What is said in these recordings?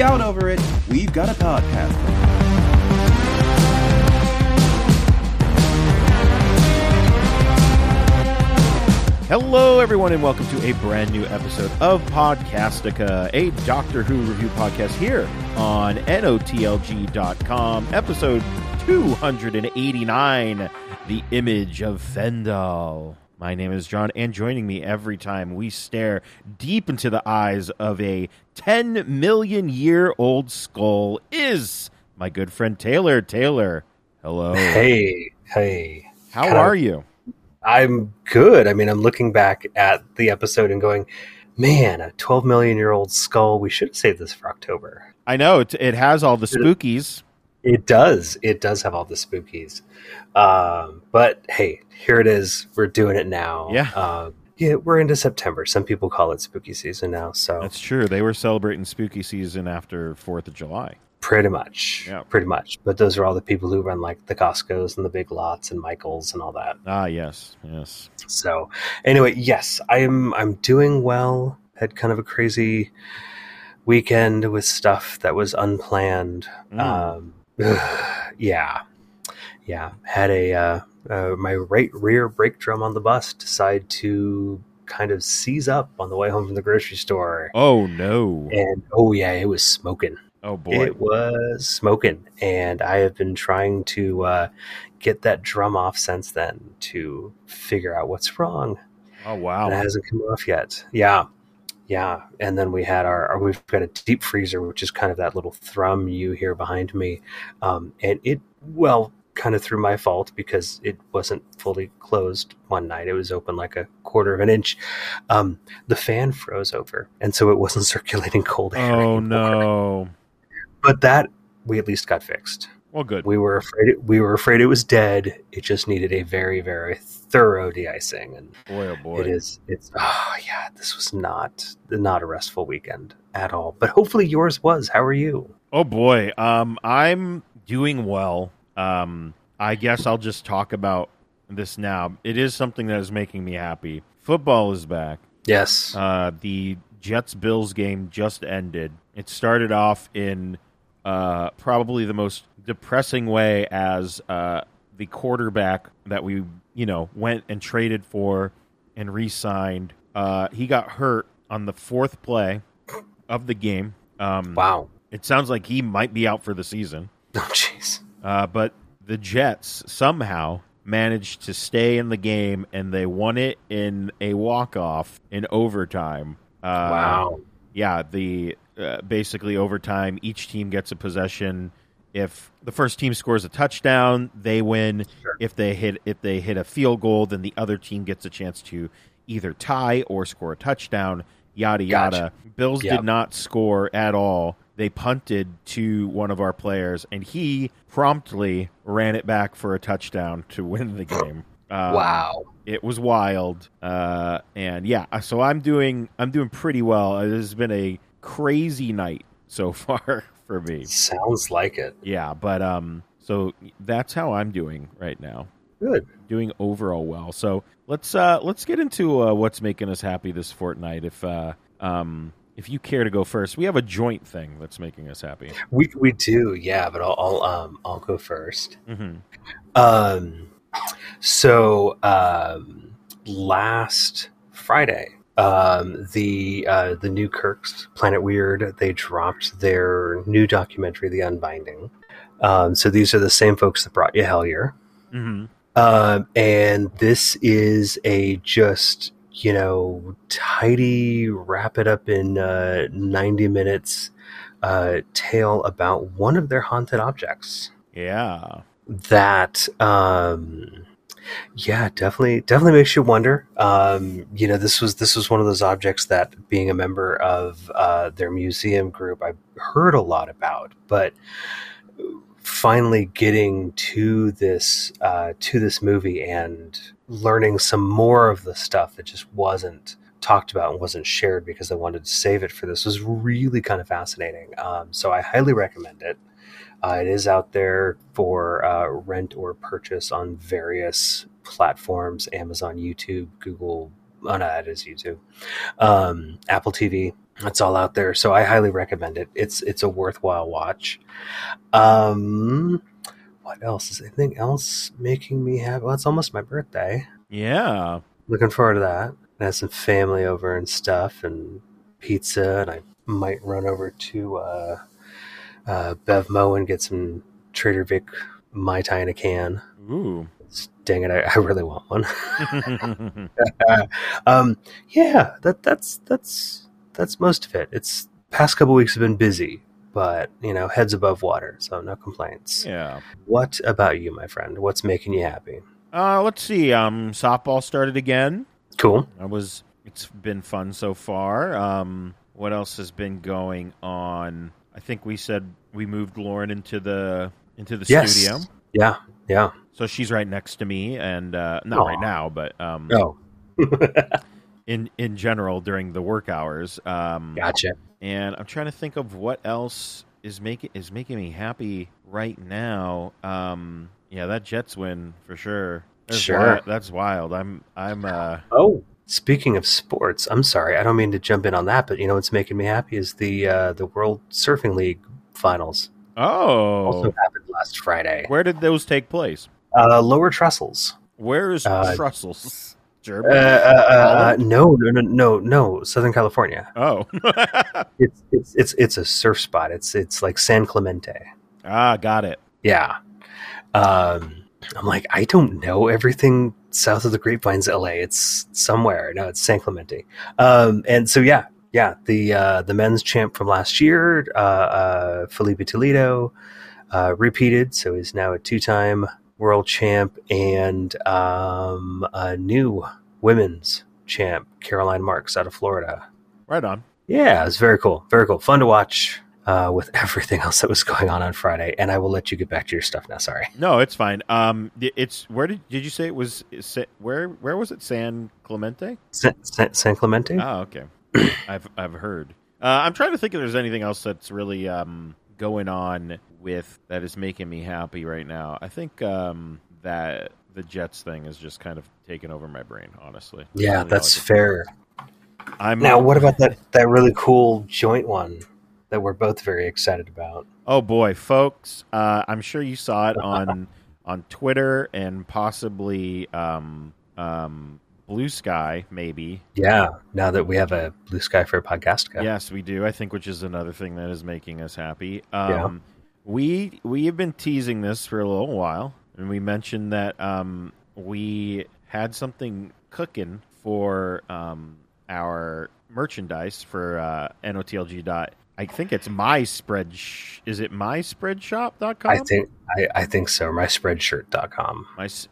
out over it, we've got a podcast. Hello, everyone, and welcome to a brand new episode of Podcastica, a Doctor Who review podcast here on NOTLG.com, episode 289 The Image of Fendahl. My name is John, and joining me every time we stare deep into the eyes of a 10 million year old skull is my good friend Taylor. Taylor, hello. Hey, hey. How are you? I'm good. I mean, I'm looking back at the episode and going, man, a 12 million year old skull. We should have saved this for October. I know it, it has all the spookies. It does. It does have all the spookies. Um, but hey, here it is. We're doing it now. Yeah. Um, yeah, we're into September. Some people call it spooky season now. So That's true. They were celebrating spooky season after Fourth of July. pretty much. Yeah. Pretty much. But those are all the people who run like the Costco's and the big lots and Michael's and all that. Ah, yes, yes. So anyway, yes, I'm I'm doing well. Had kind of a crazy weekend with stuff that was unplanned. Mm. Um, yeah, yeah. Had a uh, uh, my right rear brake drum on the bus decide to kind of seize up on the way home from the grocery store, Oh no! and oh yeah, it was smoking. Oh boy! It was smoking, and I have been trying to uh, get that drum off since then to figure out what's wrong. Oh And it hasn't come off yet. Yeah. Yeah. And then we had our, our- we've got a deep freezer, which is kind of that little thrum you hear behind me. Um, and it, well, kind of through my fault because it wasn't fully closed one night. It was open like a quarter of an inch. Um, the fan froze over. And so it wasn't circulating cold air. Oh anymore. no! But that we at least got fixed. Well, good. We were afraid it, we were afraid it was dead. It just needed a very, very thorough de-icing. And Boy, oh boy! it is. It's. Oh yeah. This was not not a restful weekend at all. But hopefully yours was. How are you? Oh boy! Um, I'm doing well. Um, I guess I'll just talk about this now. It is something that is making me happy. Football is back. Yes. Uh, the Jets Bills game just ended. It started off in uh, probably the most depressing way as uh, the quarterback that we, you know, went and traded for and re signed. Uh, he got hurt on the fourth play of the game. Um, wow. It sounds like he might be out for the season. Oh jeez. Uh, but the Jets somehow managed to stay in the game and they won it in a walk off in overtime. Uh, wow. Yeah, the uh, basically overtime. Each team gets a possession. If the first team scores a touchdown, they win. Sure. If they hit if they hit a field goal, then the other team gets a chance to either tie or score a touchdown. Yada yada. Gotcha. Bills Yep. did not score at all. They punted to one of our players, and he promptly ran it back for a touchdown to win the game. Um, wow. it was wild uh and yeah so i'm doing i'm doing pretty well Uh, this has been a crazy night so far for me Sounds like it. yeah but um so that's how i'm doing right now Good. doing overall well so let's uh let's get into uh, what's making us happy this fortnight if uh um if you care to go first we have a joint thing that's making us happy We we do. Yeah. But I'll, I'll um I'll go first. hmm Um. So um, last Friday, um, the uh, the Newkirks Planet Weird they dropped their new documentary, The Unbinding. Um, so these are the same folks that brought you Hellier, hmm um, and this is a just you know tidy wrap it up in uh, ninety minutes uh, tale about one of their haunted objects. Yeah. That um yeah definitely definitely makes you wonder. Um you know this was this was one of those objects that being a member of uh their museum group i heard a lot about but finally getting to this uh to this movie and learning some more of the stuff that just wasn't talked about and wasn't shared because i wanted to save it for this was really kind of fascinating. Um so i highly recommend it uh, it is out there for uh, rent or purchase on various platforms Amazon, YouTube, Google, Oh no, that is YouTube. Um, Apple TV. It's all out there, so I highly recommend it. It's it's a worthwhile watch. Um, what else is anything else making me happy? Well, it's almost my birthday. Yeah. Looking forward to that. I have some family over and stuff, and pizza, and I might run over to uh, uh, Bevmo and get some Trader Vic Mai Tai in a can. Ooh. Dang it, I, I really want one. um, yeah, that that's that's that's most of it. It's past couple weeks have been busy, but you know, heads above water, so no complaints. yeah. What about you, my friend? What's making you happy? Uh, let's see. Um, softball started again. Cool. I was. It's been fun so far. Um, what else has been going on? I think we said we moved Lauren into the into the Yes. studio, Yeah. Yeah. so she's right next to me, and uh, not Aw. right now, but um, Oh. in in general during the work hours. Um, gotcha. and I'm trying to think of what else is making is making me happy right now. Um, yeah, that Jets win for sure. That's Sure. wi- that's wild. I'm I'm uh Oh, speaking of sports, I'm sorry, I don't mean to jump in on that, but you know what's making me happy is the uh, the World Surfing League finals. oh. Also happened last Friday. Where did those take place? Uh, lower Trestles. Where is Uh, Trestles? Uh, Germany. uh, uh, Holland? no, no, no, no, no, Southern California. oh. It's it's it's it's a surf spot. It's it's like San Clemente. ah, got it. Yeah. Um, I'm like, I don't know everything south of the Grapevines, LA. It's somewhere. No, it's San Clemente. Um, and so yeah, yeah, the uh, the men's champ from last year, uh, uh, Filipe Toledo, uh, repeated. So he's now a two time world champ and um, a new women's champ, Caroline Marks out of Florida. Right on. Yeah, it was very cool. Very cool. Fun to watch uh, with everything else that was going on on Friday. And I will let you get back to your stuff now. Sorry. No, it's fine. Um, it's where did did you say it was? Where where was it? San Clemente. San, San, San Clemente? Oh, okay. I've I've heard. Uh, I'm trying to think if there's anything else that's really um, going on with that is making me happy right now. I think um, that the Jets thing is just kind of taking over my brain. Honestly. yeah, Really that's fair. I'm Now, what about that, that really cool joint one that we're both very excited about? Oh boy, folks! Uh, I'm sure you saw it on on Twitter and possibly um, um, Blue Sky, maybe. Yeah, now that we have a Blue Sky for a podcast. guy. Yes, we do. I think which is another thing that is making us happy. Um, Yeah. We we have been teasing this for a little while, and we mentioned that um, we had something cooking for um, our merchandise for uh, NOTLG. I think it's my spread. Sh- is it myspreadshop.com? I think I, I think so. My s-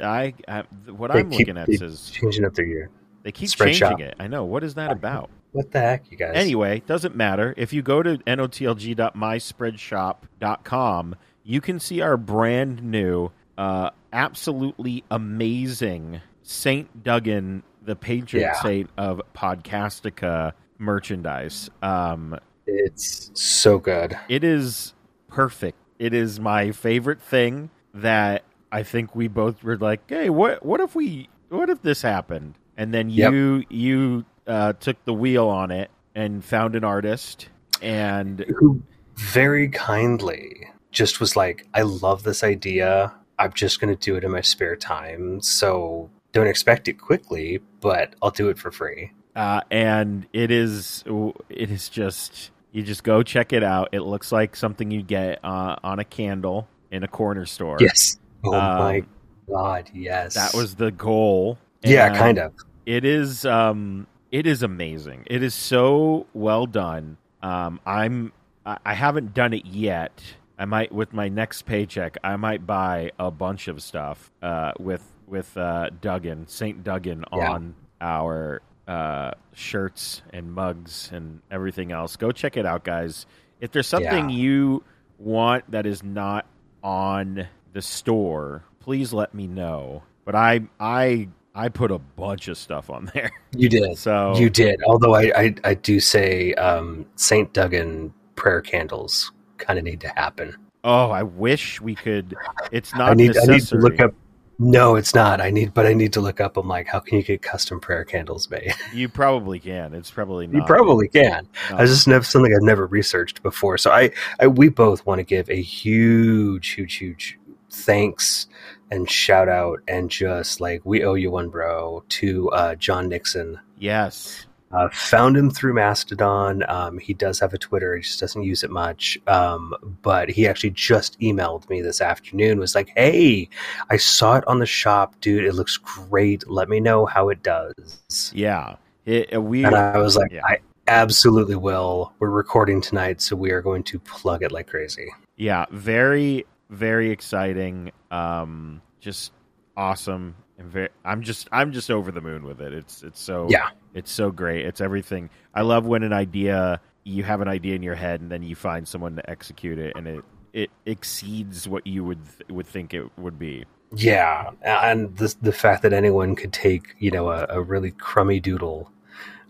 I, I what They I'm keep- looking at says Changing up their year. they keep Spread changing shop. it. I know. What is that about? What the heck, you guys? Anyway, doesn't matter. If you go to notlg.myspreadshop.com, you can see our brand new, uh, absolutely amazing Saint Duggan, the patron Yeah. saint of Podcastica merchandise. Um, It's so good. it is perfect. It is my favorite thing that I think we both were like, "Hey, what what if we what if this happened?" And then Yep. you you uh, took the wheel on it and found an artist and Who very kindly just was like, I love this idea. I'm just going to do it in my spare time. So don't expect it quickly, but I'll do it for free. uh, and it is it is just you just go check it out. It looks like something you get uh, on a candle in a corner store. Yes. Oh Um, my God. Yes. that was the goal. Yeah, kind of. It is um it is amazing. It is so well done. Um I'm I haven't done it yet. I might with my next paycheck, I might buy a bunch of stuff uh with with uh Duggan, St. Duggan Yeah. on our uh shirts and mugs and everything else. Go check it out, guys. If there's something Yeah. you want that is not on the store, please let me know. But I I I put a bunch of stuff on there. You did. So You did. Although I, I, I do say um, St. Duggan prayer candles kind of need to happen. oh, I wish we could. It's not I need, I need to necessary. look up. No, it's not. I need, but I need to look up. I'm like, how can you get custom prayer candles made? You probably can. It's probably not. you probably can. no. I just never something I've never researched before. So I, I we both want to give a huge, huge, huge thanks and shout out and just like we owe you one, bro, to uh, John Nixon. yes. Uh, found him through Mastodon. Um, he does have a Twitter. He just doesn't use it much. Um, but he actually just emailed me this afternoon. Was like, "Hey, I saw it on the shop, dude. It looks great. Let me know how it does." Yeah. It, uh, we. And I was like, Yeah. "I absolutely will." We're recording tonight, so we are going to plug it like crazy. Yeah, very very exciting. Um, just awesome. And very, I'm just I'm just over the moon with it. It's it's so Yeah. it's so great. It's everything. I love when an idea you have an idea in your head and then you find someone to execute it and it it exceeds what you would would think it would be. Yeah, and the the fact that anyone could take you know a, a really crummy doodle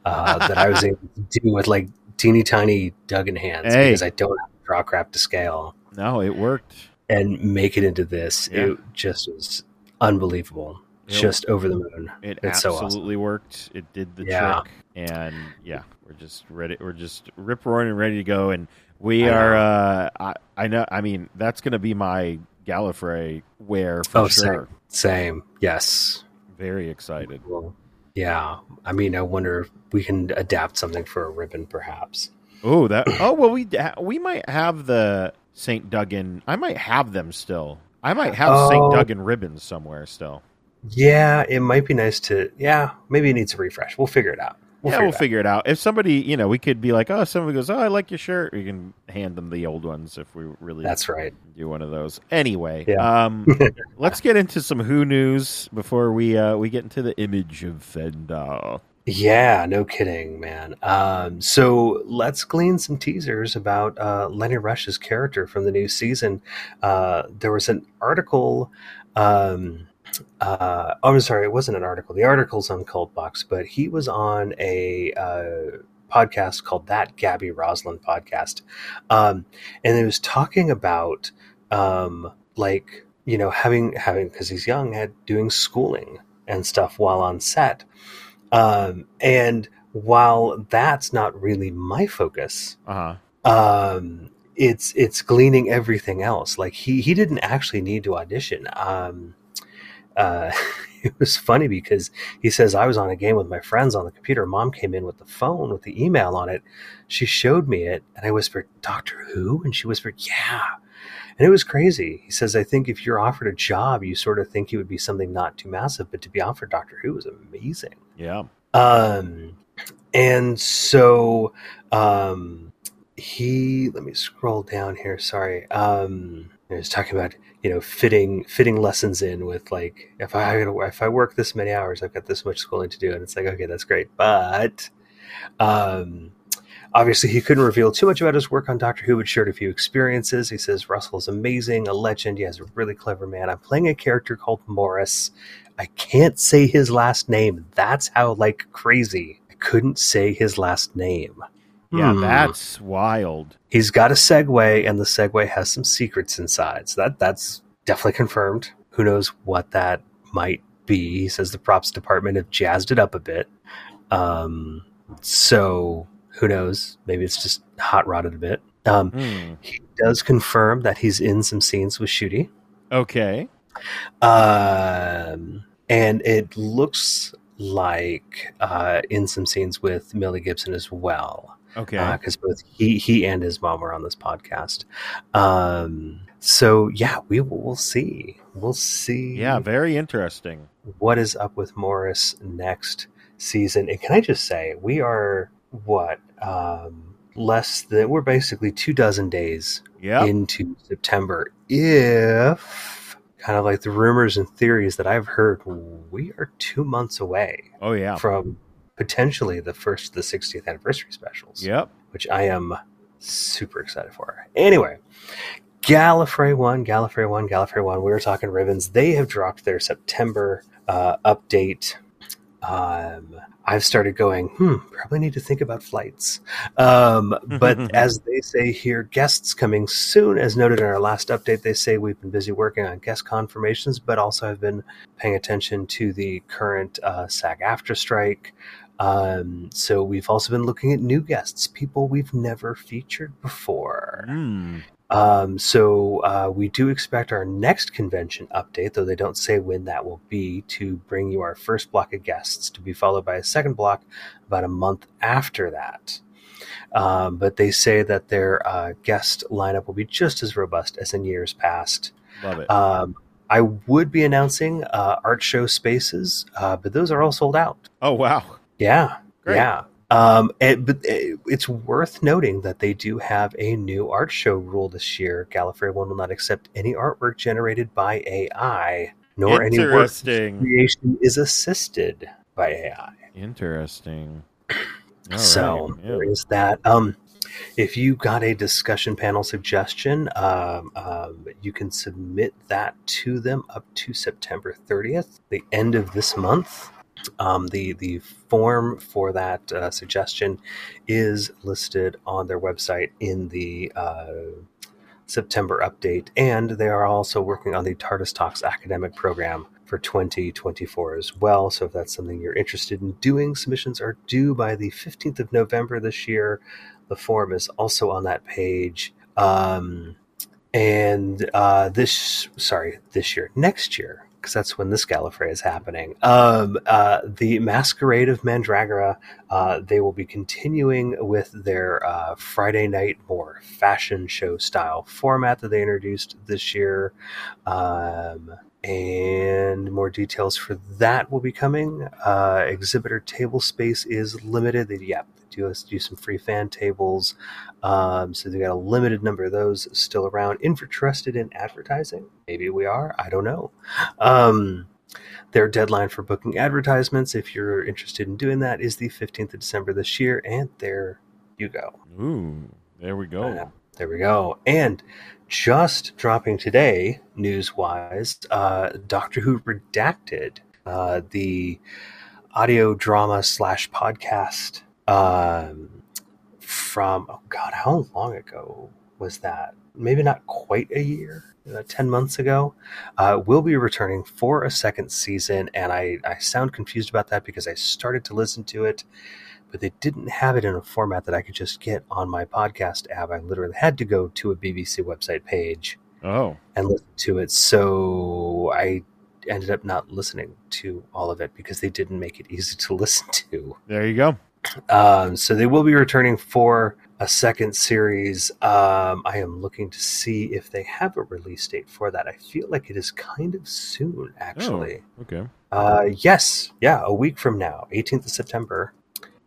uh, that I was able to do with like teeny tiny Duggan hands Hey. because I don't have draw crap to scale No, it worked. and make it into this. Yeah. It just was unbelievable, Just over the moon. It It's so absolutely worked. It did the Yeah. trick, and yeah, we're just ready. We're just rip roaring and ready to go. And we I are. Uh, I, I know. I mean, that's going to be my Gallifrey wear for Oh, sure. Same, yes. Very excited. Well, yeah. I mean, I wonder if we can adapt something for a ribbon, perhaps. Oh, that. Oh well, we we might have the Saint Duggan. I might have them still. I might have Oh. Saint Duggan ribbons somewhere still. Yeah, it might be nice to. Yeah, maybe it needs a refresh. We'll figure it out. We'll yeah, figure we'll it out. figure it out. If somebody, you know, we could be like, oh, somebody goes, oh, I like your shirt. We can hand them the old ones if we really That's right. do one of those. Anyway, Yeah. um, let's get into some Who news before we uh, we get into the image of Fendahl. Yeah, no kidding, man. Um, so let's glean some teasers about uh, Lenny Rush's character from the new season. Uh, there was an article. Um, uh, oh, I'm sorry, it wasn't an article. The article's on Cult Box, but he was on a uh, podcast called That Gabby Roslin podcast, um, and it was talking about um, like you know having having because he's young, had doing schooling and stuff while on set. Um, and while that's not really my focus, Uh huh. um, it's it's gleaning everything else. Like he he didn't actually need to audition. Um, uh, it was funny because he says I was on a game with my friends on the computer. Mom came in with the phone with the email on it. She showed me it, and I whispered, "Doctor Who," and she whispered, "Yeah." And it was crazy. He says, I think if you're offered a job, you sort of think it would be something not too massive, but to be offered Doctor Who is amazing. Yeah. Um, and so um, he let me scroll down here. Sorry. Um, he was talking about you know fitting fitting lessons in with like if I if I work this many hours, I've got this much schooling to do, and it's like okay, that's great, but um, obviously he couldn't reveal too much about his work on Doctor Who, but shared a few experiences. He says Russell is amazing, a legend. He has a really clever man. I'm playing a character called Morris. I can't say his last name. That's how like crazy. I couldn't say his last name. Yeah, Hmm. that's wild. He's got a Segway, and the Segway has some secrets inside. So that that's definitely confirmed. Who knows what that might be? He says the props department have jazzed it up a bit. Um, so who knows? Maybe it's just hot rodded a bit. Um, Hmm. he does confirm that he's in some scenes with Ncuti. Okay. Um, and it looks like uh, in some scenes with Millie Gibson as well Okay. because both he he and his mom were on this podcast. Um, so yeah, we will we'll see. We'll see. yeah, very interesting. what is up with Morris next season? And can I just say, we are what um, less than we're basically two dozen days Yeah. into September. If kind of like the rumors and theories that I've heard, we are two months away Oh yeah. from potentially the first the 60th anniversary specials Yep. which I am super excited for. Anyway, Gallifrey 1, Gallifrey 1, Gallifrey 1, we were talking ribbons. They have dropped their September uh, update um, I've started going, hmm, probably need to think about flights. Um, but as they say here, guests coming soon. As noted in our last update, they say we've been busy working on guest confirmations, but also have been paying attention to the current uh, SAG-AFTRA strike. Um, so we've also been looking at new guests, people we've never featured before. Hmm. Um, so uh, we do expect our next convention update, though they don't say when that will be, to bring you our first block of guests, to be followed by a second block about a month after that. Um, but they say that their uh, guest lineup will be just as robust as in years past. Love it. Um, I would be announcing uh, art show spaces, uh, but those are all sold out. oh wow. Yeah, Great. yeah. Um, and, but uh, it's worth noting that they do have a new art show rule this year. Gallifrey One will not accept any artwork generated by AI, nor any work creation is assisted by AI. Interesting. All so right, yeah. there is that. Um, if you got a discussion panel suggestion, um, um, you can submit that to them up to September 30th, the end of this month. Um, the the form for that uh, suggestion is listed on their website in the uh, September update, and they are also working on the TARDIS Talks academic program for 2024 as well. So if that's something you're interested in doing, submissions are due by the 15th of November this year. The form is also on that page. Um, and uh, this, sorry, this year, next year, because that's when this Gallifrey is happening. Um, uh, the Masquerade of Mandragora, uh, they will be continuing with their uh, Friday night more fashion show style format that they introduced this year. Um, and more details for that will be coming. Uh, exhibitor table space is limited. They, yeah, do do some free fan tables. Um, so they've got a limited number of those still around. Interested in advertising? Maybe we are. I don't know. Um, their deadline for booking advertisements, if you're interested in doing that, is the 15th of December this year. And there you go. Ooh, there we go. Yeah. There we go. And just dropping today, news wise, uh, Doctor Who Redacted, uh, the audio drama slash podcast um, from, oh God, how long ago was that? Maybe not quite a year. Uh, 10 months ago uh, will be returning for a second season and I, I sound confused about that because i started to listen to it but they didn't have it in a format that I could just get on my podcast app. I literally had to go to a BBC website page Oh, and listen to it. So I ended up not listening to all of it because they didn't make it easy to listen to. there you go. Um, so they will be returning for a second series. Um, I am looking to see if they have a release date for that. I feel like it is kind of soon, actually. Okay. Uh, yes, yeah, a week from now, 18th of September.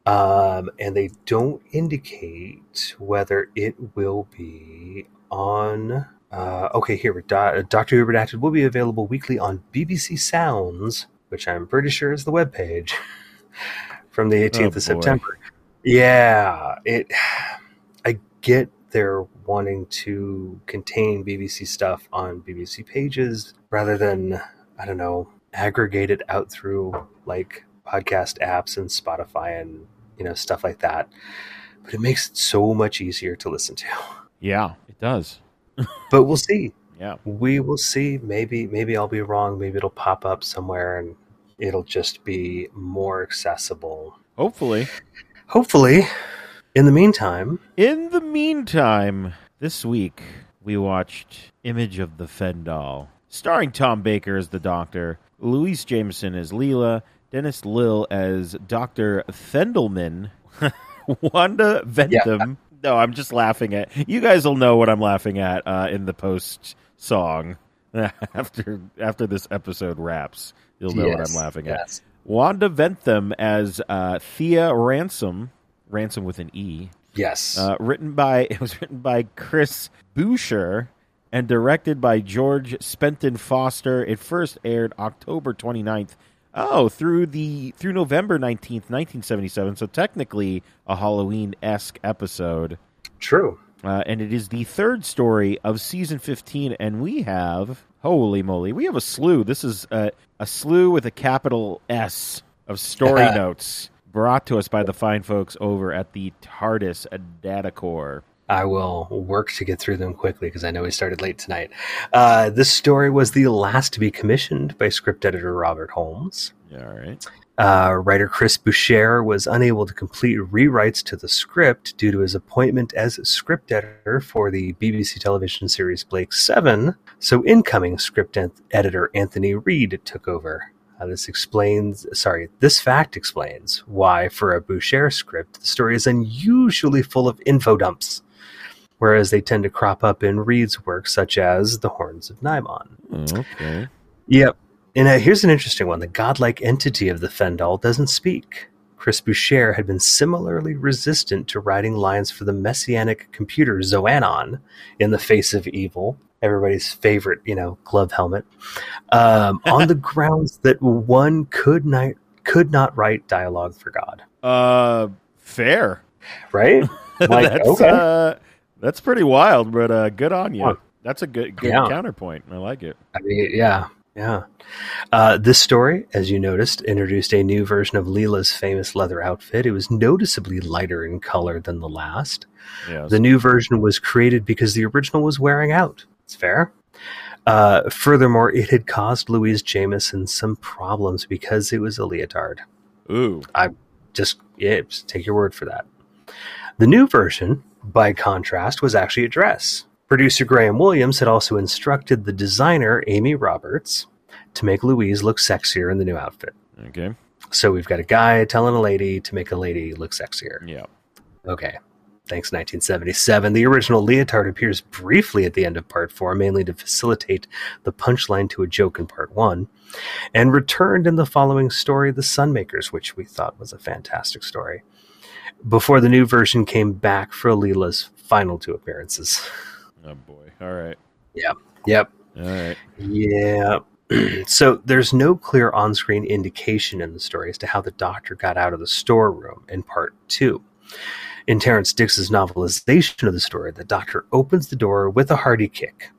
Um, and they don't indicate whether it will be on. Uh, okay, here, Do- Doctor Who Redacted will be available weekly on BBC Sounds, which I'm pretty sure is the webpage from the 18th Oh, of boy. September. Yeah, it. I get they're wanting to contain BBC stuff on BBC pages rather than I don't know aggregate it out through like podcast apps and Spotify and you know stuff like that. But it makes it so much easier to listen to. Yeah, it does. But we'll see. Yeah. We will see. Maybe maybe I'll be wrong. Maybe it'll pop up somewhere and it'll just be more accessible. Hopefully. Hopefully. In the meantime, In the meantime, this week we watched Image of the Fendahl, starring Tom Baker as the Doctor, Louise Jameson as Leela, Dennis Lill as Doctor Fendelman, Wanda Ventham. No, I'm just laughing at you. Guys will know what I'm laughing at uh, in the post song after after this episode wraps. You'll know what I'm laughing at. yes. Wanda Ventham as uh, Thea Ransom, Ransom with an E. Yes. Uh, written by it was written by Chris Boucher and directed by George Spenton Foster. It first aired October 29th. Oh, through the through November 19th, 1977. So technically a Halloween-esque episode. True. Uh, and it is the third story of season 15 and we have holy moly, we have a slew. This is a, a slew with a capital S of story notes brought to us by the fine folks over at the TARDIS Data Core. I will work to get through them quickly because I know we started late tonight. Uh, this story was the last to be commissioned by script editor Robert Holmes. Yeah, all right. Uh, writer Chris Boucher was unable to complete rewrites to the script due to his appointment as script editor for the BBC television series Blake Seven. So, incoming script ed- editor Anthony Read took over. Uh, this explains, sorry, this fact explains why, for a Boucher script, the story is unusually full of info dumps, whereas they tend to crop up in Read's work, such as The Horns of Nimon. Okay. Yep. And uh, here's an interesting one. The godlike entity of the Fendal doesn't speak. Chris Boucher had been similarly resistant to writing lines for the messianic computer Xoanon in the face of evil, everybody's favorite, you know, glove helmet, um, on the grounds that one could not could not write dialogue for God. Uh, fair. Right? Like, that's okay. uh, that's pretty wild, but uh, good on you. That's a good good Yeah. counterpoint. I like it. I mean, yeah, yeah. Uh, this story, as you noticed, introduced a new version of Leela's famous leather outfit. It was noticeably lighter in color than the last. Yeah. The new version was created because the original was wearing out. It's fair. Uh, furthermore, it had caused Louise Jameson some problems because it was a leotard. Ooh. Just, yeah, just take your word for that. The new version, by contrast, was actually a dress. Producer Graham Williams had also instructed the designer, Amy Roberts, to make Louise look sexier in the new outfit. Okay. So we've got a guy telling a lady to make a lady look sexier. Yeah. Okay. Thanks, 1977. The original leotard appears briefly at the end of part four, mainly to facilitate the punchline to a joke in part one, and returned in the following story, The Sunmakers, which we thought was a fantastic story, before the new version came back for Leela's final two appearances. Oh boy. All right. Yep. Yep. All right. Yeah. so there's no clear on screen indication in the story as to how the doctor got out of the storeroom in part two. In Terrance Dicks's novelization of the story, the doctor opens the door with a hearty kick,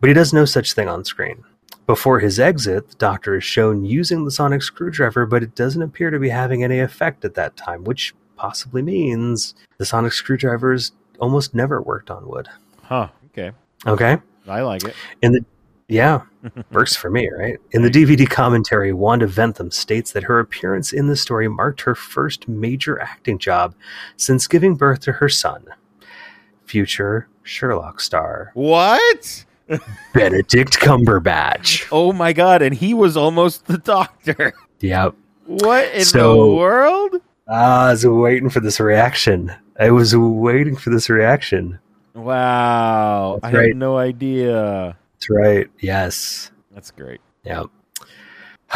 but he does no such thing on screen. Before his exit, the doctor is shown using the sonic screwdriver, but it doesn't appear to be having any effect at that time, which possibly means the sonic screwdrivers almost never worked on wood. Huh. Okay. Okay? I like it. In the yeah, works for me, right? In the DVD commentary, Wanda Ventham states that her appearance in the story marked her first major acting job since giving birth to her son, future Sherlock star What? Benedict Cumberbatch. Oh my god! And he was almost the doctor. Yep. What in the world? Ah, I was waiting for this reaction. I was waiting for this reaction. Wow! That's I right. had no idea. That's right. Yes. That's great. Yeah.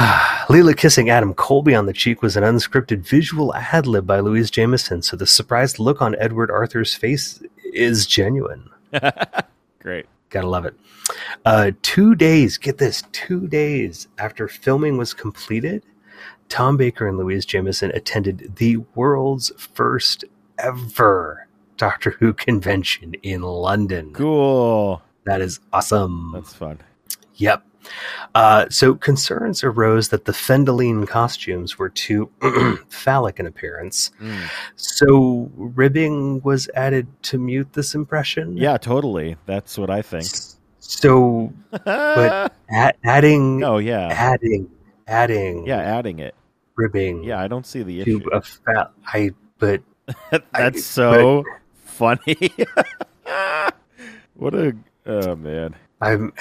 Leela kissing Adam Colby on the cheek was an unscripted visual ad lib by Louise Jameson, so the surprised look on Edward Arthur's face is genuine. Great. Gotta love it. Uh, two days, get this, two days after filming was completed, Tom Baker and Louise Jameson attended the world's first ever Doctor Who convention in London. Cool. That is awesome. That's fun. Yep. Uh, so concerns arose that the Fendahleen costumes were too phallic in appearance. Mm. So ribbing was added to mute this impression. Yeah, totally. That's what I think. So but add, adding, oh yeah, adding, adding, yeah, adding it. ribbing. Yeah, I don't see the To issue. a fat. I but That's so funny. what a oh man. I'm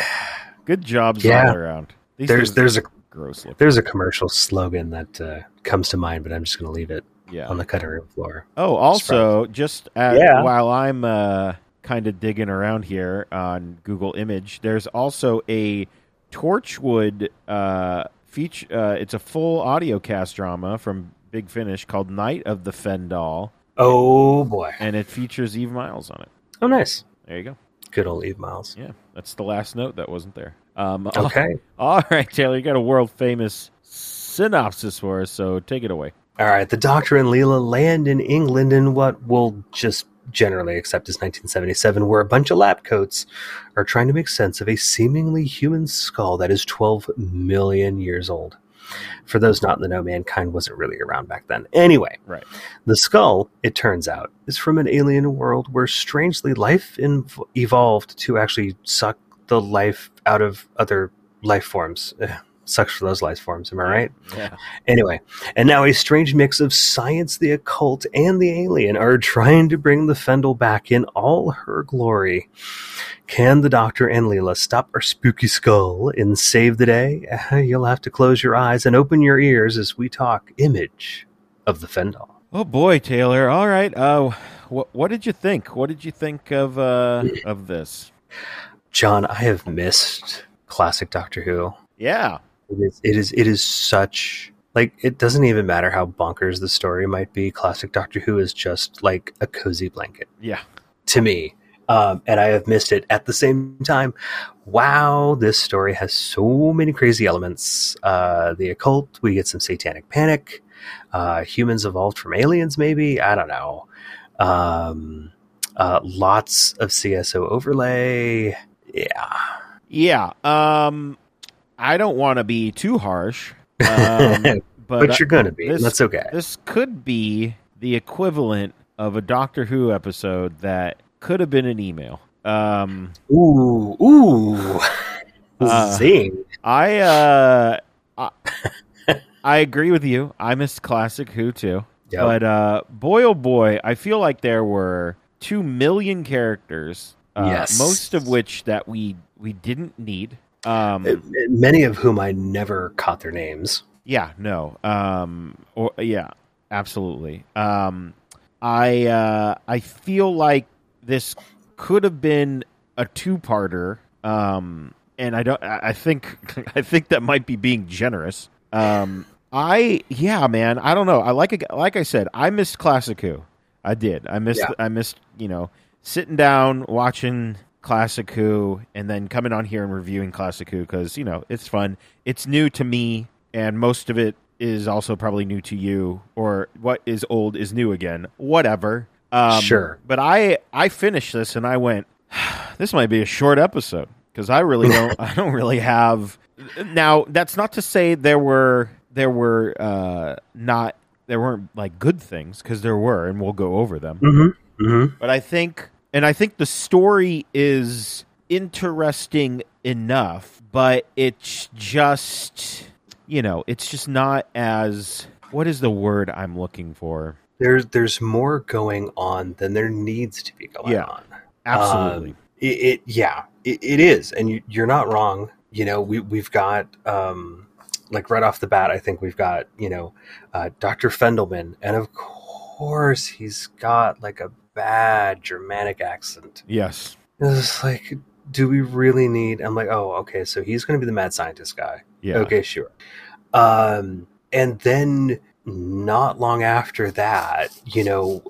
Good jobs Yeah. all around. These there's there's a gross looking. there's a commercial slogan that uh, comes to mind, but I'm just going to leave it Yeah. on the cutting room floor. Oh, also, just at, Yeah. while I'm uh, kind of digging around here on Google Image, there's also a Torchwood uh, feature. Uh, it's a full audio cast drama from Big Finish called Night of the Fendahl, Oh boy! and it features Eve Miles on it. Oh, nice. There you go. Good old Eve Miles. Yeah, that's the last note that wasn't there. Um, Okay. All right, Taylor, you got a world famous synopsis for us, so take it away. All right, the Doctor and Leela land in England in what we'll just generally accept as 1977, where a bunch of lab coats are trying to make sense of a seemingly human skull that is 12 million years old. For those not in the know, mankind wasn't really around back then. Anyway, Right. the skull, it turns out, is from an alien world where strangely life inv- evolved to actually suck the life out of other life forms. Ugh, sucks for those life forms, am I right? Yeah. Anyway, and now a strange mix of science, the occult, and the alien are trying to bring the Fendahl back in all her glory. Can the Doctor and Leela stop our spooky skull and save the day? You'll have to close your eyes and open your ears as we talk image of the Fendahl. Oh boy, Taylor. All right. Uh, what what did you think? What did you think of uh of this? John, I have missed classic Doctor Who. Yeah. It is, it is, it is such like it doesn't even matter how bonkers the story might be. Classic Doctor Who is just like a cozy blanket. Yeah. to me. Um, and I have missed it at the same time. Wow, this story has so many crazy elements. Uh, the occult, we get some satanic panic. Uh, humans evolved from aliens, maybe. I don't know. Um, uh, lots of CSO overlay. Yeah. Yeah. Um, I don't want to be too harsh, um, but, But, you're going to be. this- that's okay. this could be the equivalent of a Doctor Who episode that could have been an email. Um, Ooh, ooh. Uh, Zing. I uh, I, I agree with you. I missed classic Who too. Yep. But uh, boy, oh boy, I feel like there were two million characters. Uh, Yes. most of which that we we didn't need. Um, Uh, Many of whom I never caught their names. yeah, no, um, or yeah, absolutely. Um, I uh, I feel like this could have been a two-parter. Um, and I don't. I think I think that might be being generous. Um, I yeah, man. I don't know. I like a, like I said. I missed Classic Who. I did. I missed. Yeah. I missed. You know, sitting down watching Classic Who and then coming on here and reviewing Classic Who because you know it's fun. It's new to me, and most of it is also probably new to you. Or what is old is new again. Whatever. Um, Sure. But I I finished this and I went. This might be a short episode because I really don't. I don't really have. Now that's not to say there were there were uh, not there weren't like good things because there were, and we'll go over them. Mm-hmm. Mm-hmm. But I think, and I think the story is interesting enough, but it's just, you know, it's just not as. What is the word I'm looking for? There's there's more going on than there needs to be going Yeah. on. Absolutely. Um, it, it yeah, it, it is, and you, you're not wrong. You know, we we've got um, like right off the bat, I think we've got you know uh, Dr. Fendelman, and of course he's got like a bad Germanic accent. yes. It's like, do we really need? I'm like, oh, okay, so he's going to be the mad scientist guy. Yeah. Okay, sure. Um, and then not long after that, you know,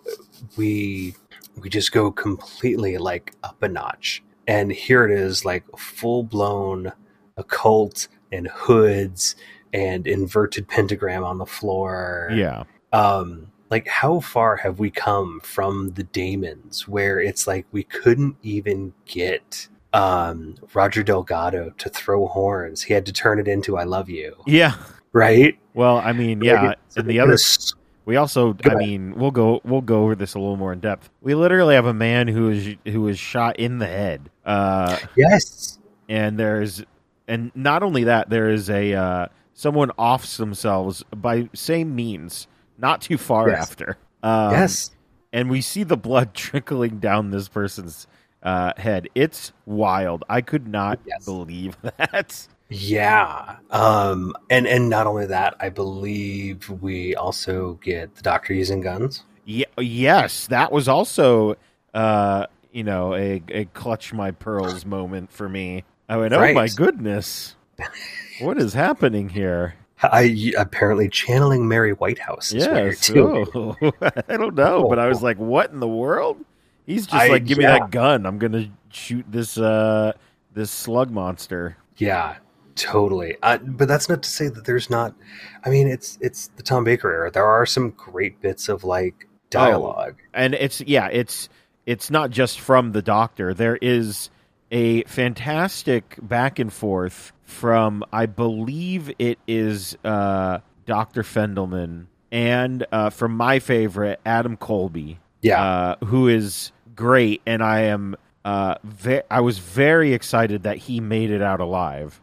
we we just go completely like up a notch. And here it is, like full blown occult and hoods and inverted pentagram on the floor. Yeah. Um, like how far have we come from the Daemons where it's like we couldn't even get um Roger Delgado to throw horns. He had to turn it into I love you. Yeah. Right? Well, I mean, yeah, Like, and the other We also, I mean, we'll go we'll go over this a little more in depth. We literally have a man who is who is shot in the head, uh, Yes. and there's and not only that, there is a uh, someone offs themselves by same means, not too far Yes. after. Um, yes. and we see the blood trickling down this person's uh, head. It's wild. I could not Yes. believe that. Yeah. Um and and not only that, I believe we also get the doctor using guns. Ye- yes, that was also, uh, you know, a, a clutch my pearls moment for me. I went, oh my goodness, what is happening here? I apparently channeling Mary Whitehouse is what you're Yes, doing. oh, I don't know, but I was like, what in the world? He's just I- like, give yeah. me that gun. I'm gonna shoot this uh this slug monster. Yeah, totally. Uh, but that's not to say that there's not. I mean, it's it's the Tom Baker era. There are some great bits of like dialogue. and it's yeah, it's it's not just from the doctor. There is a fantastic back and forth from I believe it is uh, Dr. Fendelman and uh, from my favorite Adam Colby, Yeah. uh, who is great, and I am uh, ve- I was very excited that he made it out alive,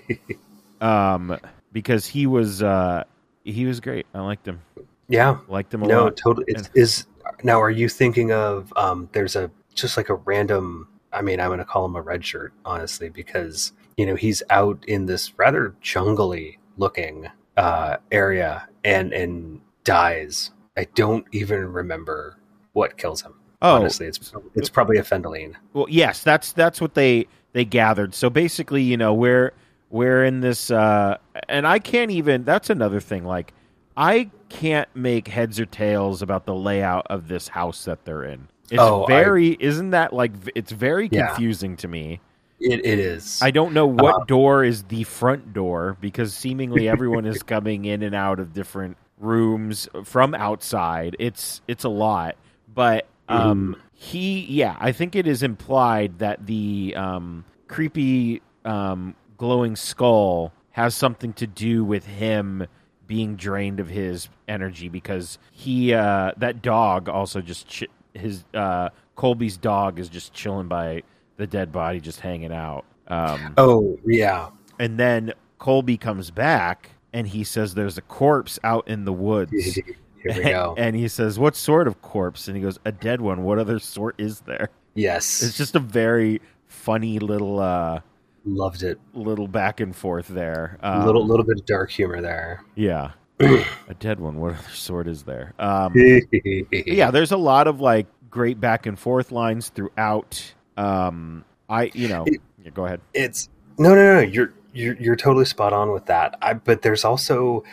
um, because he was uh, he was great. I liked him, yeah. liked him a No, lot. totally. It's, is now. Are you thinking of? Um, there's a just like a random. I mean, I'm going to call him a red shirt, honestly, because you know he's out in this rather jungly looking uh, area and and dies. I don't even remember what kills him. Oh, Honestly, it's it's probably a Fendahleen. Well, yes, that's that's what they they gathered. So basically, you know, we're we're in this, uh, and I can't even. That's another thing. Like, I can't make heads or tails about the layout of this house that they're in. It's Oh, I- very, isn't that like? It's very Yeah. confusing to me. It, it is. I don't know what Uh, door is the front door because seemingly everyone is coming in and out of different rooms from outside. It's it's a lot, but um, he yeah, I think it is implied that the um, creepy um, glowing skull has something to do with him being drained of his energy because he uh, that dog also just ch- his uh, Colby's dog is just chilling by the dead body, just hanging out. Um, oh yeah. and then Colby comes back and he says there's a corpse out in the woods. Here we go. And he says, "What sort of corpse?" And he goes, "A dead one. What other sort is there?" yes. It's just a very funny little uh loved it. little back and forth there. Um, little little bit of dark humor there. yeah. A dead one. What other sort is there? Um yeah, there's a lot of like great back and forth lines throughout um I, you know, yeah, go ahead. it's no no no you're you're you're totally spot on with that I, but there's also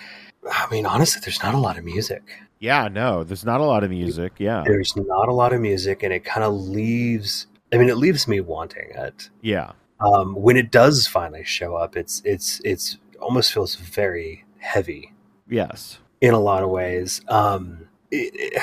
i mean honestly there's not a lot of music Yeah, no, there's not a lot of music. Yeah. there's not a lot of music and it kind of leaves i mean it leaves me wanting it Yeah. um when it does finally show up it's it's it's almost feels very heavy Yes. in a lot of ways um it, it-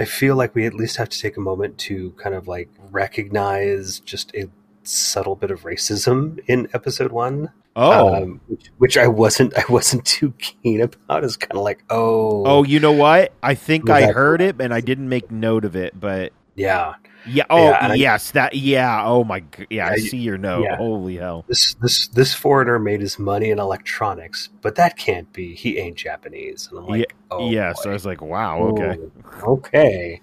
i feel like we at least have to take a moment to kind of like recognize just a subtle bit of racism in episode one Oh. um, which, which I wasn't I wasn't too keen about. Is kind of like, oh, Oh, you know what? I think I heard it, and I didn't make note of it. But yeah. yeah, oh Yeah, and I- yes, that yeah. Oh my, g- yeah, I Yeah, see your note. yeah. Holy hell! This this this foreigner made his money in electronics, but that can't be. He ain't Japanese, and I'm like, oh, yes, boy. I was like, wow, okay. Oh, okay.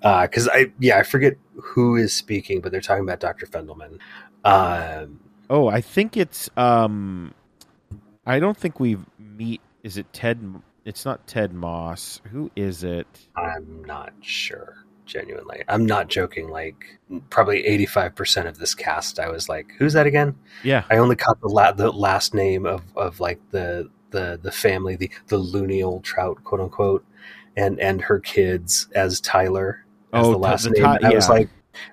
Because I yeah I forget who is speaking, but they're talking about Dr. Fendelman. Um, Oh, I think it's um, I don't think we meet. Is it Ted? It's not Ted Moss. Who is it? I'm not sure. Genuinely, I'm not joking. Like probably 85 percent of this cast, I was like, "Who's that again?" Yeah. I only caught the la- the last name of, of like the the the family, the the loony old trout, quote unquote, and and her kids as Tyler as Oh, the last the name. Ty- And I was like,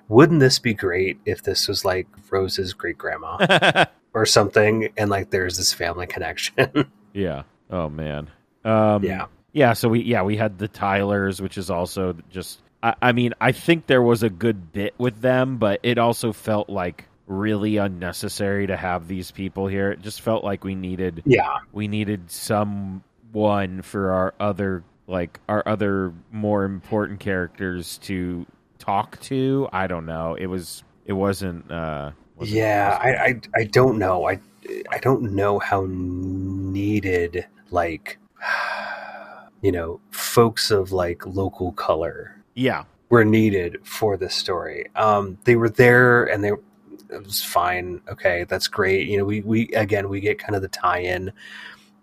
wouldn't this be great if this was like Rose's great grandma or something, and like there's this family connection? yeah. Oh man. Um, yeah, Yeah, so we yeah we had the Tylers, which is also just. I, I mean, I think there was a good bit with them, but it also felt like really unnecessary to have these people here. It just felt like we needed yeah, we needed someone for our other like our other more important characters to talk to. I don't know. It was it wasn't. uh wasn't- yeah. I, I I don't know. I I don't know how needed like you know folks of like local color yeah were needed for this story. Um, they were there and they it was fine. Okay, that's great. You know, we we again we get kind of the tie-in,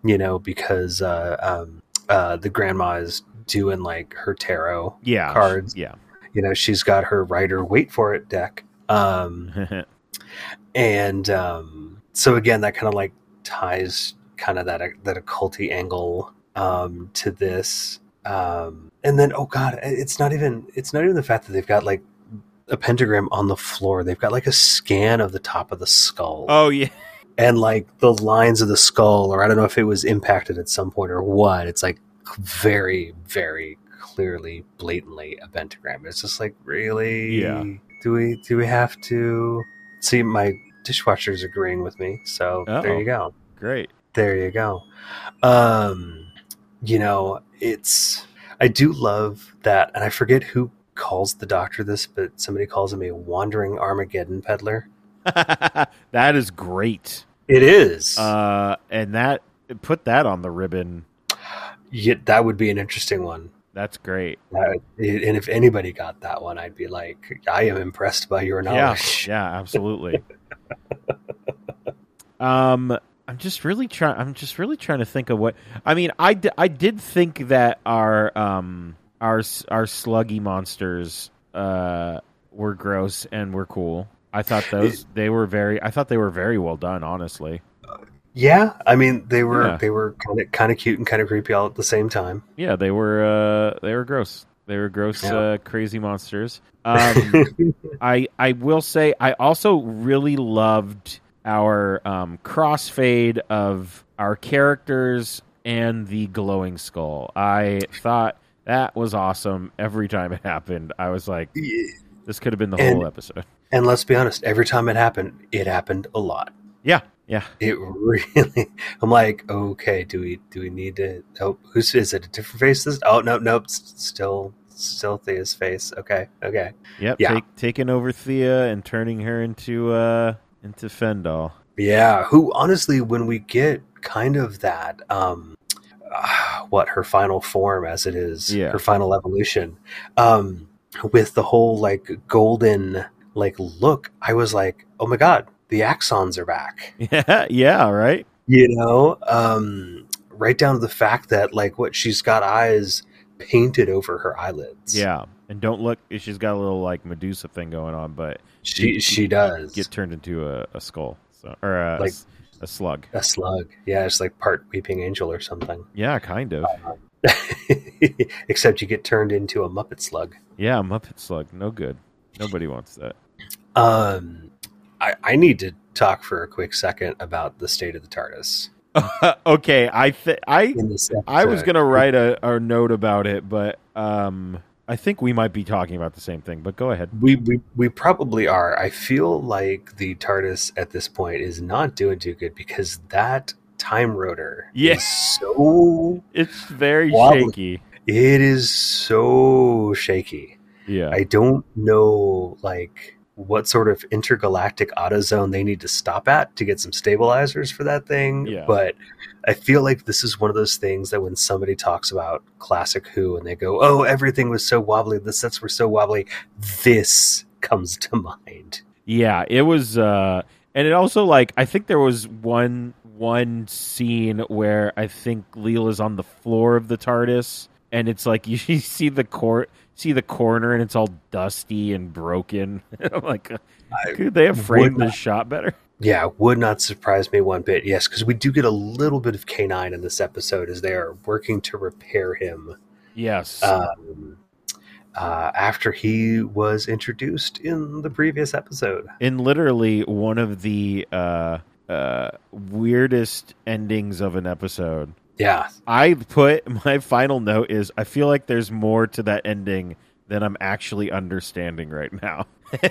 you know, because uh, um, uh, the grandma is doing like her tarot. yeah Cards. yeah You know, she's got her Rider wait for it deck. Um, and um, so again, that kind of like ties kind of that that occulty angle um, to this. Um, and then, oh god, it's not even it's not even the fact that they've got like a pentagram on the floor. They've got like a scan of the top of the skull, oh yeah and like the lines of the skull, or I don't know if it was impacted at some point or what. It's like very, very clearly, blatantly a pentagram. It's just like really, Yeah. Do we do we have to see my dishwasher's agreeing with me? So Uh-oh. there you go. Great. There you go. Um, you know, it's I do love that, and I forget who calls the doctor this, but somebody calls him a wandering Armageddon peddler. that is great. It is. Uh, and that put that on the ribbon. yeah, that would be an interesting one. That's great. Uh, and if anybody got that one, I'd be like, I am impressed by your Yeah, knowledge. yeah, absolutely. um, I'm just really trying. I'm just really trying to think of what. I mean, I, d- I did think that our um our our sluggy monsters uh were gross and were cool. I thought those they were very. I thought they were very well done. Honestly, Yeah, I mean they were Yeah. they were kind of kind of cute and kind of creepy all at the same time. yeah, they were. uh They were gross. They were gross, Yeah. uh, crazy monsters. Um, I I will say I also really loved our um, crossfade of our characters and the glowing skull. I thought that was awesome every time it happened. I was like, this could have been the And- whole episode. and let's be honest, every time it happened, it happened a lot. Yeah, yeah, It really. I'm like, okay, do we do we need to? Oh, who's is it? A different face? This? Oh no, nope. Still, still Thea's face. Okay, okay. yep. Yeah. Take, taking over Thea and turning her into uh into Fendahl. Yeah. Who honestly, when we get kind of that, um, uh, what her final form as it is, Yeah. her final evolution, um, with the whole like golden like look, I was like, oh my god, the axons are back. Yeah, yeah, right. you know um right down to the fact that like what she's got eyes painted over her eyelids Yeah, and don't look. She's got a little like Medusa thing going on, but she she does get turned into a, a skull so, or a, Like- a slug. a slug yeah it's like part weeping angel or something Yeah, kind of. except you get turned into a muppet slug Yeah, Muppet Slug, no good. Nobody wants that. um i i need to talk for a quick second about the state of the tardis okay, I th- I I was gonna write a, a note about it, but um, I think we might be talking about the same thing. But go ahead. we, we we probably are. I feel like the TARDIS at this point is not doing too good because that time rotor Yeah. is so It's very Wobbly. shaky. it is so shaky. Yeah, I don't know like what sort of intergalactic autozone they need to stop at to get some stabilizers for that thing. Yeah. But I feel like this is one of those things that when somebody talks about classic Who and they go, "Oh, everything was so wobbly, the sets were so wobbly," this comes to mind. yeah. It was, uh, and it also like I think there was one one scene where I think Leela's on the floor of the TARDIS, and it's like you see the cor- see the corner, and it's all dusty and broken. I'm like, could they have framed this shot better? Yeah, would not surprise me one bit. Yes, because we do get a little bit of K9 in this episode as they are working to repair him Yes. um, uh, after he was introduced in the previous episode. in literally one of the uh, uh, weirdest endings of an episode. Yeah, I put my final note is I feel like there's more to that ending than I'm actually understanding right now.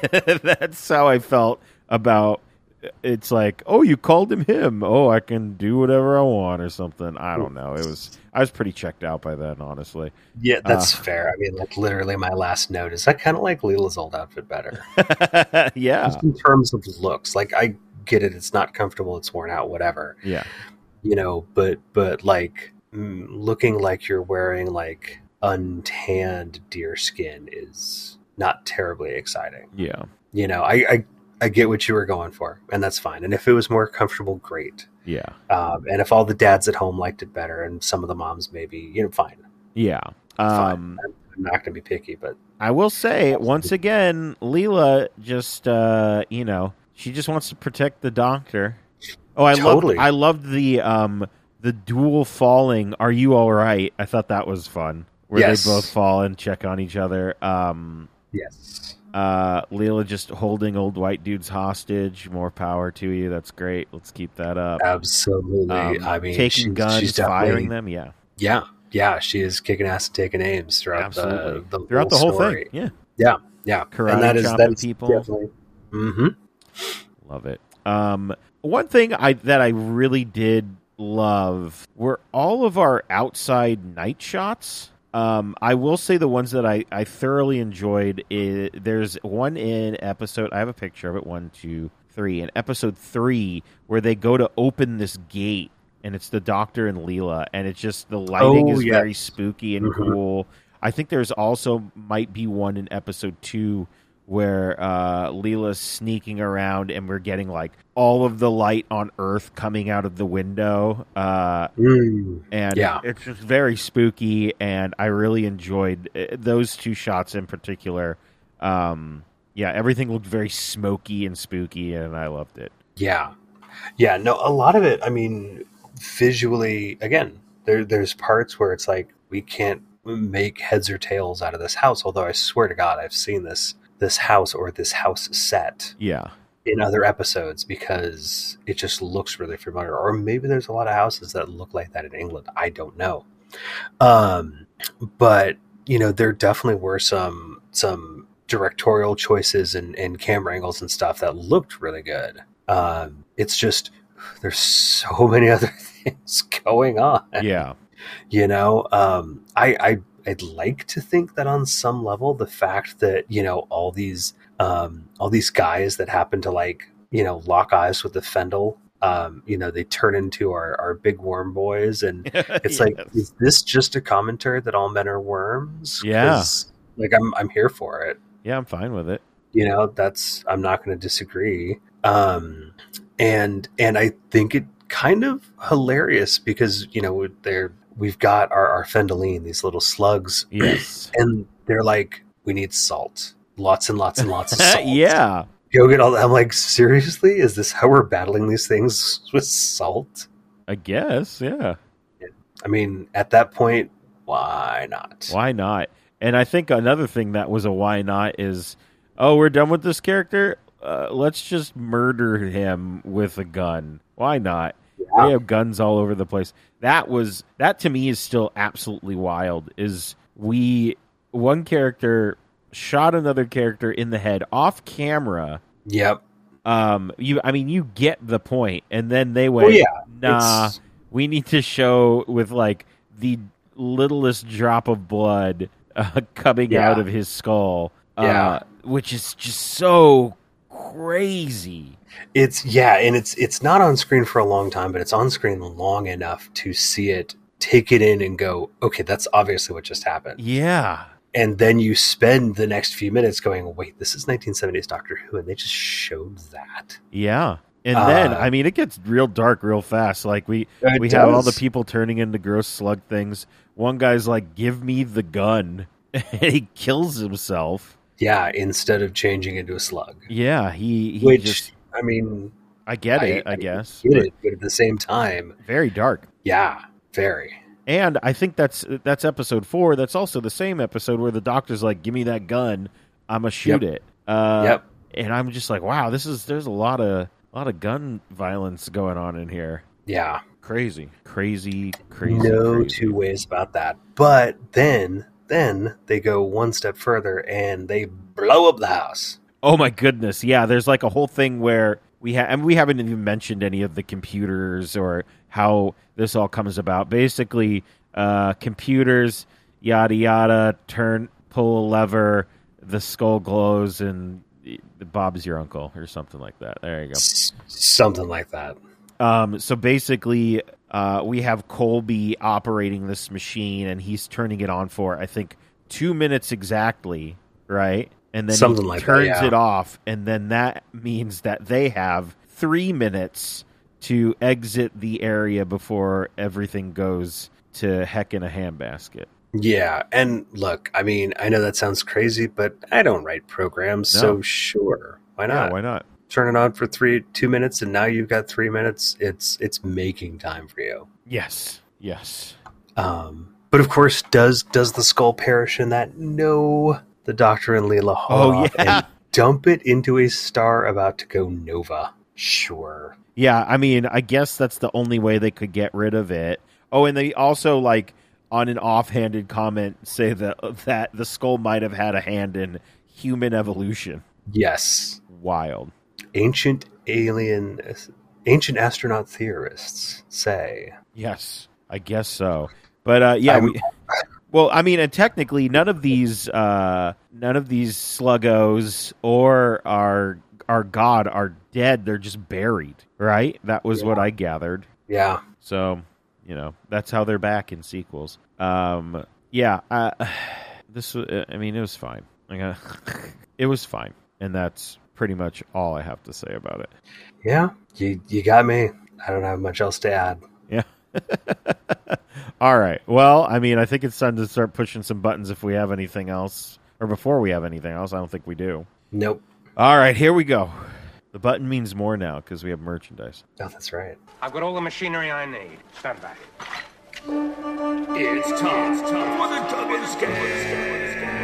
That's how I felt about it's like, oh, you called him him. Oh, I can do whatever I want or something. I don't know. It was I was pretty checked out by then, honestly. yeah, that's Uh. fair. I mean, like literally, my last note is I kind of like Leela's old outfit better, yeah. just in terms of looks. Like I get it; it's not comfortable, it's worn out, whatever. Yeah. You know but but like mm, looking like you're wearing like untanned deer skin is not terribly exciting Yeah. you know I, I i get what you were going for and that's fine and if it was more comfortable great Yeah. um, and if all the dads at home liked it better and some of the moms maybe you know fine Yeah. fine. Um I'm, I'm not gonna be picky but I will say once again, Leela just uh, you know she just wants to protect the doctor. Oh, I Totally. loved I loved the um the dual falling. Are you all right? I thought that was fun. Where Yes. they both fall and check on each other. Um, yes uh, Leela just holding old white dudes hostage. More power to you. That's great. Let's keep that up. absolutely Um, i mean taking she's, guns, firing them. Yeah, yeah yeah she is kicking ass and taking names throughout absolutely. the, the Throughout the whole story. thing. Yeah. Yeah, Yeah. Karate and that is that's people. definitely. hmm Love it. Um, one thing I that I really did love were all of our outside night shots. Um, I will say the ones that I, I thoroughly enjoyed. Is, there's one in episode. I have a picture of it. One, two, three. In episode three, where they go to open this gate, and it's the Doctor and Leela, and it's just the lighting Oh, is yes. very spooky and Mhm. cool. I think there's also might be one in episode two where uh, Leela's sneaking around and we're getting like all of the light on Earth coming out of the window. Uh, Mm. and Yeah. it's just very spooky, and I really enjoyed uh, those two shots in particular. Um, yeah, everything looked very smoky and spooky, and I loved it. Yeah, yeah. No, a lot of it. I mean, visually, again, there there's parts where it's like we can't make heads or tails out of this house. Although I swear to God, I've seen this this house or this house set Yeah, in other episodes because it just looks really familiar. Or maybe there's a lot of houses that look like that in England. I don't know. Um, but you know, there definitely were some some directorial choices and, and camera angles and stuff that looked really good. Um, it's just there's so many other things going on yeah, you know um i i i'd like to think that on some level the fact that you know all these um all these guys that happen to like you know lock eyes with the Fendahl um you know they turn into our our big worm boys. And it's like is this just a commentary that all men are worms? Yeah. like i'm i'm here for it. Yeah, I'm fine with it. you know that's i'm not going to disagree. Um and and i think it kind of hilarious because you know they're we've got our our Fendahleen these little slugs Yes, and they're like we need salt lots and lots and lots of salt yeah, go get all that i'm like seriously is this how we're battling these things with salt I guess. Yeah. i mean at that point why not Why not? And I think another thing that was a why not is, oh, we're done with this character. Uh, let's just murder him with a gun. Why not? Yeah. They have guns all over the place. That was that to me is still absolutely wild. Is we one character shot another character in the head off camera. yep Um, you, I mean, you get the point, and then they went, well yeah nah, it's- we need to show with like the littlest drop of blood uh, coming Yeah. out of his skull, Yeah. uh, which is just so crazy. It's yeah, and it's it's not on screen for a long time, but it's on screen long enough to see it, take it in, and go, okay, that's obviously what just happened. Yeah, And then you spend the next few minutes going, wait, this is 1970s Doctor Who, and they just showed that. yeah. And then, Uh, I mean, it gets real dark real fast. Like we we have all the people turning into gross slug things. One guy's like, "Give me the gun," and he kills himself. Yeah, instead of changing into a slug, Yeah, he, he which just. I mean, I get I- it. I, I guess. get but it, but at the same time, Very dark. yeah, very. And I think that's that's episode four. That's also the same episode where the doctor's like, "Give me that gun, I'm gonna shoot Yep. it." Uh, Yep. And I'm just like, "Wow, this is there's a lot of a lot of gun violence going on in here. Yeah, Crazy, crazy, crazy. no crazy. two ways about that. But then, then they go one step further and they blow up the house. Oh my goodness, yeah. There's like a whole thing where we have, and we haven't even mentioned any of the computers or how this all comes about. Basically, uh, computers, yada yada. Turn, pull a lever, the skull glows, and Bob's your uncle or something like that. There you go. S- something like that. Um, so basically, uh, we have Colby operating this machine, and he's turning it on for I think two minutes exactly, right? And then Something he like that, turns yeah. it off, and then that means that they have three minutes to exit the area before everything goes to heck in a handbasket. Yeah, and look, I mean, I know that sounds crazy, but I don't write programs, No. so sure, why not? Yeah, why not? Turn it on for three, two minutes, and now you've got three minutes. It's it's making time for you. Yes, yes. Um, but of course, does does the skull perish in that? No, the Doctor and Leela haul Oh, yeah. and dump it into a star about to go nova. Sure. Yeah, I mean, I guess that's the only way they could get rid of it. Oh, and they also like on an offhanded comment say that that the skull might have had a hand in human evolution. Yes. Wild. Ancient alien, ancient astronaut theorists say. Yes, I guess so. But uh, yeah, we, well, I mean, and technically, none of these, uh, none of these sluggos or our our god are dead. They're just buried, right? That was what I gathered. Yeah. So, you know, that's how they're back in sequels. Um, yeah, uh, this I mean, it was fine. Uh, it was fine, and that's pretty much all I have to say about it. Yeah. You you got me. I don't have much else to add. Yeah. all right. Well, I mean, I think it's time to start pushing some buttons if we have anything else, or before we have anything else. I don't think we do. Nope. All right, here we go. The button means more now because we have merchandise. Oh, that's right. I've got all the machinery I need. Stand back. It's time, time for the double scale.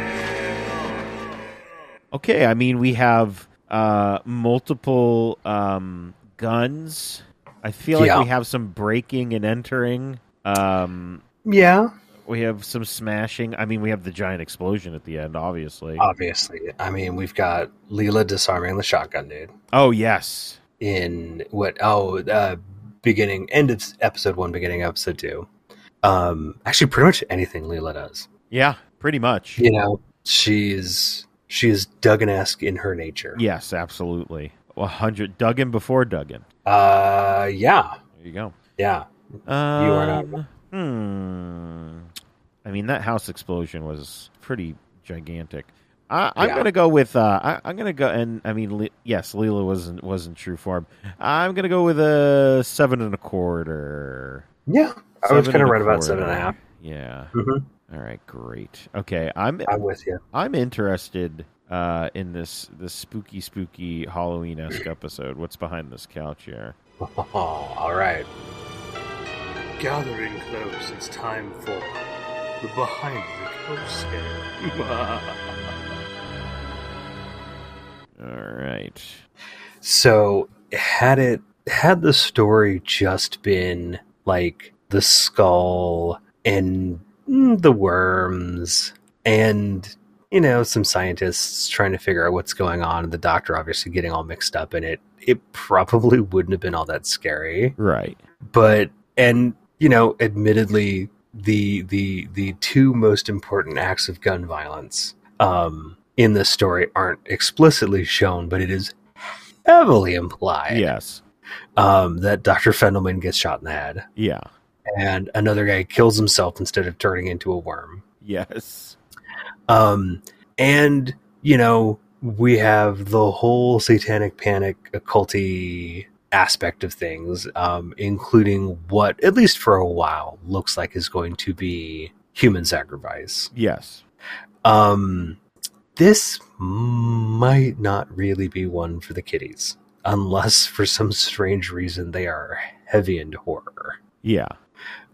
Okay, I mean we have uh, multiple um, guns. I feel like we have some breaking and entering. Um, Yeah. we have some smashing. I mean, we have the giant explosion at the end, obviously. Obviously. I mean, we've got Leela disarming the shotgun dude oh yes, in what? Oh, uh, beginning, end of episode one, beginning of episode two. Um, actually, pretty much anything Leela does. yeah, pretty much. You know, she's she is Duggan-esque in her nature. Yes, absolutely. A hundred Duggan before Duggan. Uh, yeah, There you go. yeah. Um, are not Hmm. I mean, that house explosion was pretty gigantic. I, I'm Yeah. gonna go with. Uh, I, I'm gonna go, and I mean, Le- yes, Leela wasn't was in true form. I'm gonna go with a seven and a quarter. Yeah, I was Seven kind of and right about seven and a half. Yeah. Mhm. All right. Great. Okay. I'm I'm with you. I'm interested uh, in this this spooky spooky Halloween esque episode. What's behind this couch here? Oh, all right. Gathering close, it's time for the behind the couch scale. All right. So had it had the story just been like the skull and the worms and you know some scientists trying to figure out what's going on and the doctor obviously getting all mixed up in it it probably wouldn't have been all that scary Right. but and you know admittedly the the the two most important acts of gun violence um in this story aren't explicitly shown but it is heavily implied Yes. um that dr fendelman gets shot in the head Yeah. And another guy kills himself instead of turning into a worm Yes. um and you know we have the whole satanic panic occulty aspect of things um including what at least for a while looks like is going to be human sacrifice Yes. um this might not really be one for the kiddies unless for some strange reason they are heavy into horror Yeah.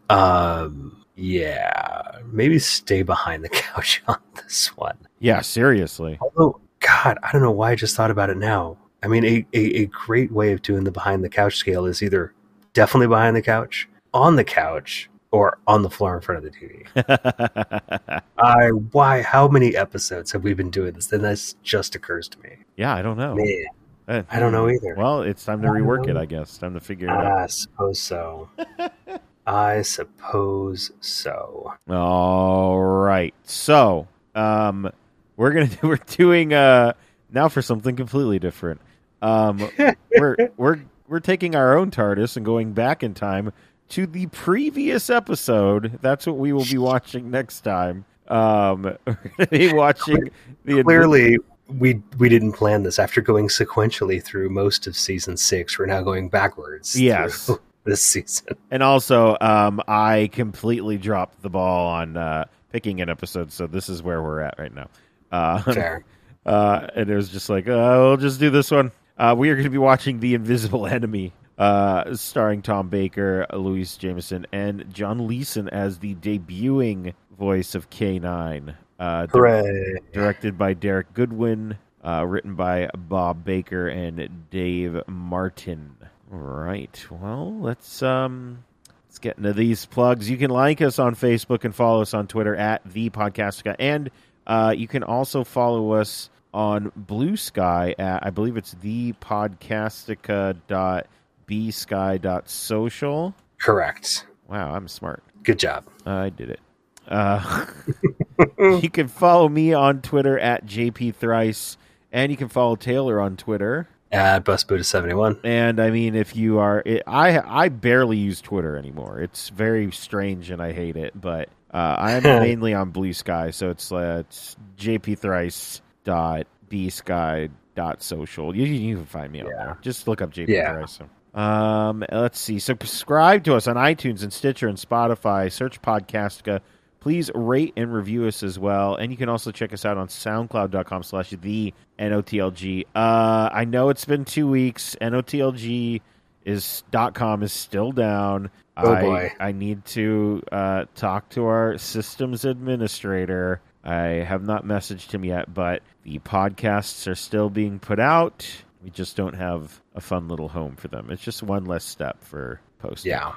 Um yeah maybe stay behind the couch on this one Yeah. Seriously. Although, God, I don't know why I just thought about it now. I mean, a, a, a great way of doing the behind the couch scale is either definitely behind the couch, on the couch, or on the floor in front of the TV. I why? How many episodes have we been doing this? Then this just occurs to me. yeah. I don't know. Man, Eh, I don't know either. Well, it's time to rework it. I guess. Time to figure it out. I suppose so. I suppose so. All right. So, um, we're gonna we're doing uh now for something completely different. Um, we're we're we're taking our own TARDIS and going back in time to the previous episode. That's what we will be watching next time. Um, we're gonna be watching the Clearly, we we didn't plan this. After going sequentially through most of season six, we're now going backwards. Yes. through this season. And also, um, I completely dropped the ball on uh, picking an episode, so this is where we're at right now. Uh, Fair. uh, and it was just like, uh, we'll just do this one. Uh, we are going to be watching The Invisible Enemy, uh, starring Tom Baker, Louise Jameson, and John Leeson as the debuting voice of K9. Uh, Hooray! directed by Derrick Goodwin, uh, written by Bob Baker and Dave Martin. Right. Well, let's um let's get into these plugs. You can like us on Facebook and follow us on Twitter at the Podcastica, and uh, you can also follow us on Blue Sky at I believe it's the podcastica.bsky.social. Correct. Wow, I'm smart. Good job. I did it. Uh, you can follow me on Twitter at JP Thrice, and you can follow Taylor on Twitter. At Bus Buddha seventy one. And I mean, if you are, it, I I barely use Twitter anymore. It's very strange, and I hate it. But uh, I'm mainly on Blue Sky, so it's uh, it's JP Thrice dot B Sky dot social. You, you can find me on Yeah. there. Just look up JP Yeah. Thrice. Um, let's see. Subscribe to us on iTunes and Stitcher and Spotify. Search Podcastica. Please rate and review us as well. And you can also check us out on soundcloud.com slash the NOTLG. Uh, I know it's been two weeks. NOTLG is dot com is still down. Oh, I, boy. I need to uh, talk to our systems administrator. I have not messaged him yet, but the podcasts are still being put out. We just don't have a fun little home for them. It's just one less step for posting. Yeah.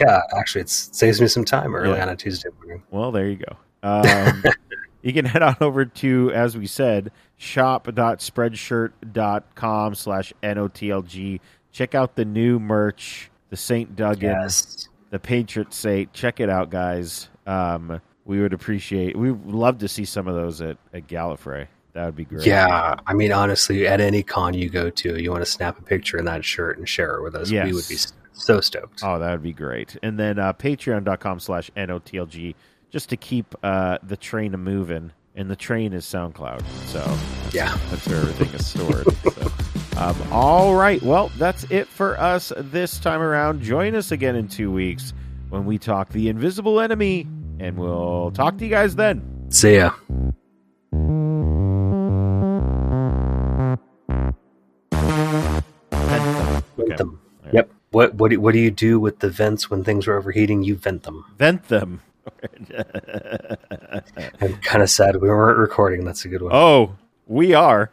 yeah. Actually, it saves me some time early Yeah. on a Tuesday morning. Well, there you go. Um, you can head on over to, as we said, shop.spreadshirt.com slash NOTLG. Check out the new merch, the St. Duggan, Yes. the Patriot Saint. Check it out, guys. Um, we would appreciate, we would love to see some of those at, at Gallifrey. That would be great. Yeah, I mean, honestly, at any con you go to, you want to snap a picture in that shirt and share it with us. Yes. We would be so stoked. Oh, that would be great. And then uh, patreon.com slash NOTLG just to keep uh, the train a moving. And the train is SoundCloud. So Yeah. that's where everything is stored. so. um, all right. Well, that's it for us this time around. Join us again in two weeks when we talk The Invisible Enemy. And we'll talk to you guys then. See ya. Okay. Vent them. Yep. What what do, what do you do with the vents when things are overheating? You vent them. Vent them. I'm kind of sad we weren't recording. That's a good one. oh, we are.